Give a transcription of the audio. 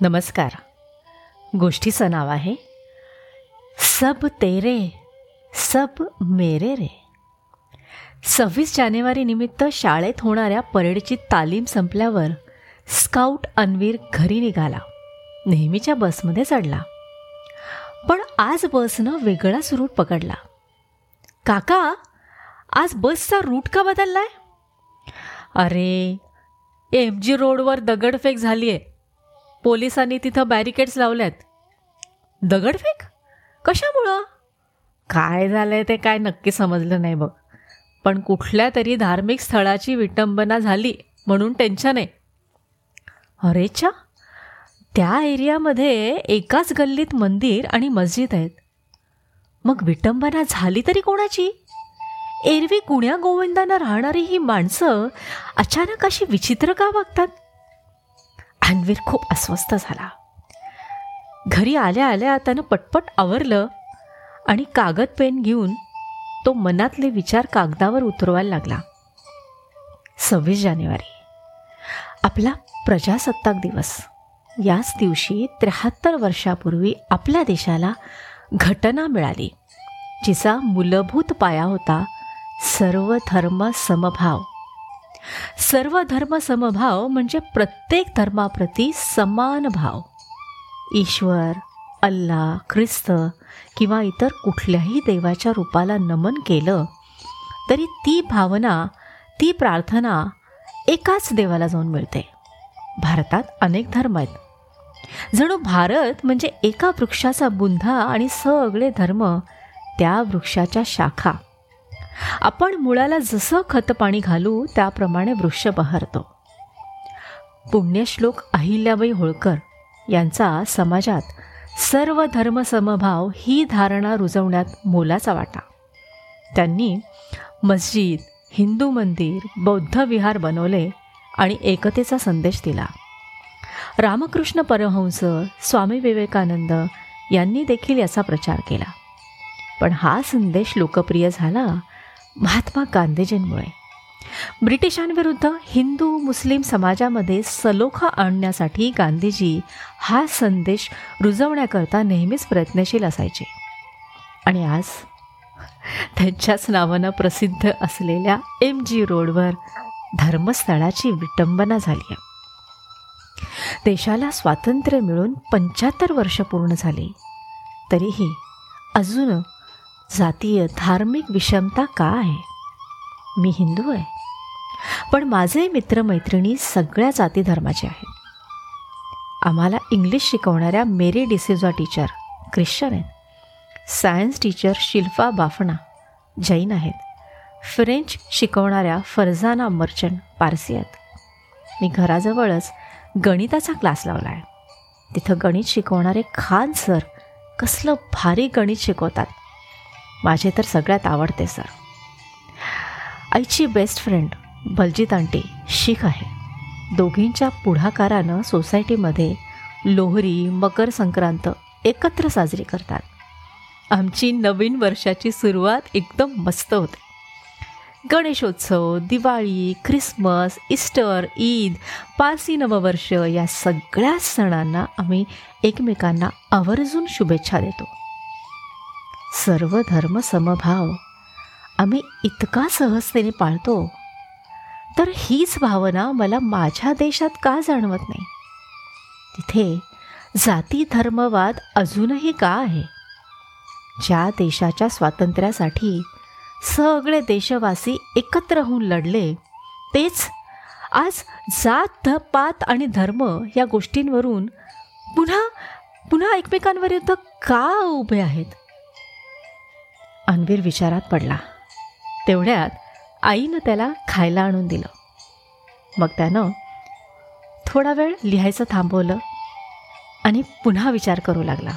नमस्कार. गोष्टीचं नाव आहे सब तेरे सब मेरे रे. सव्वीस जानेवारी निमित्त शाळेत होणाऱ्या परेडची तालीम संपल्यावर स्काउट अनवीर घरी निघाला. नेहमीच्या बसमध्ये चढला. पण आज बसनं वेगळाच रूट पकडला. काका आज बसचा रूट का बदललाय? अरे एम जी रोडवर दगडफेक झाली आहे पोलिसांनी तिथं बॅरिकेड्स लावल्यात. दगडफेक? कशामुळं? काय झालंय ते काय नक्की समजलं नाही बघ. पण कुठल्या तरी धार्मिक स्थळाची विटंबना झाली म्हणून टेन्शन आहे. अरेच्छा त्या एरियामध्ये एकाच गल्लीत मंदिर आणि मस्जिद आहेत. मग विटंबना झाली तरी कोणाची? एरवी कुण्या गोविंदांना राहणारी ही माणसं अचानक अशी विचित्र का वागतात? अन्वीर खूप अस्वस्थ झाला. घरी आल्या आल्या त्यानं पटपट आवरलं आणि कागद पेन घेऊन तो मनातले विचार कागदावर उतरवायला लागला. सव्वीस जानेवारी. आपला प्रजासत्ताक दिवस. याच दिवशी त्र्याहत्तर वर्षापूर्वी आपल्या देशाला घटना मिळाली. जिचा मूलभूत पाया होता सर्व धर्म समभाव. सर्व धर्म समभाव म्हणजे प्रत्येक धर्माप्रती समान भाव. ईश्वर अल्ला ख्रिस्त किंवा इतर कुठल्याही देवाच्या रूपाला नमन केलं तरी ती भावना ती प्रार्थना एकाच देवाला जाऊन मिळते. भारतात अनेक धर्म आहेत. जणू भारत म्हणजे एका वृक्षाचा बुंधा आणि सगळे धर्म त्या वृक्षाच्या शाखा. आपण मुळाला जसं खत पाणी घालू त्याप्रमाणे वृक्ष बहरतो. पुण्यश्लोक अहिल्याबाई होळकर यांचा समाजात सर्व धर्मसमभाव ही धारणा रुजवण्यात मोलाचा वाटा. त्यांनी मस्जिद हिंदू मंदिर बौद्ध विहार बनवले आणि एकतेचा संदेश दिला. रामकृष्ण परमहंस स्वामी विवेकानंद यांनी देखील याचा प्रचार केला. पण हा संदेश लोकप्रिय झाला महात्मा गांधीजींमुळे. ब्रिटिशांविरुद्ध हिंदू मुस्लिम समाजामध्ये सलोखा आणण्यासाठी गांधीजी हा संदेश रुजवण्याकरता नेहमीच प्रयत्नशील असायचे. आणि आज त्यांच्याच नावानं प्रसिद्ध असलेल्या एम जी रोडवर धर्मस्थळाची विटंबना झाली आहे. देशाला स्वातंत्र्य मिळून पंच्याहत्तर वर्ष पूर्ण झाली. तरीही अजून जातीय धार्मिक विषमता का आहे? मी हिंदू आहे. पण माझे मित्रमैत्रिणी सगळ्या जाती धर्माचे आहेत. आम्हाला इंग्लिश शिकवणाऱ्या मेरी डिसेजा टीचर ख्रिश्चन आहेत. सायन्स टीचर शिल्पा बाफणा जैन आहेत. फ्रेंच शिकवणाऱ्या फरजाना मर्चंट पारसी आहेत. मी घराजवळच गणिताचा क्लास लावला आहे. तिथं गणित शिकवणारे खान सर कसलं भारी गणित शिकवतात. माझे तर सगळ्यात आवडते सर. आईची best friend Baljeet aunty Sikh आहे. दोघींच्या पुढाकारानं सोसायटीमध्ये लोहरी मकर संक्रांत एकत्र साजरी करतात. आमची नवीन वर्षाची सुरुवात एकदम मस्त होते. गणेशोत्सव दिवाळी ख्रिसमस इस्टर ईद पारसी नववर्ष या सगळ्या सणांना आम्ही एकमेकांना आवर्जून शुभेच्छा देतो. सर्व धर्म समभाव. आम्ही इतका सहजतेने पाळतो. तर हीच भावना मला माझ्या देशात का जाणवत नाही? तिथे जाती धर्मवाद अजूनही का आहे? ज्या देशाच्या स्वातंत्र्यासाठी सगळे देशवासी एकत्र होऊन लढले तेच आज जात पात आणि धर्म या गोष्टींवरून पुन्हा पुन्हा एकमेकांविरुद्ध का उभे आहेत? अनवीर विचारात पडला. तेवढ्यात आईनं त्याला खायला आणून दिलं. मग त्यानं थोडा वेळ लिहायचं थांबवलं आणि पुन्हा विचार करू लागला.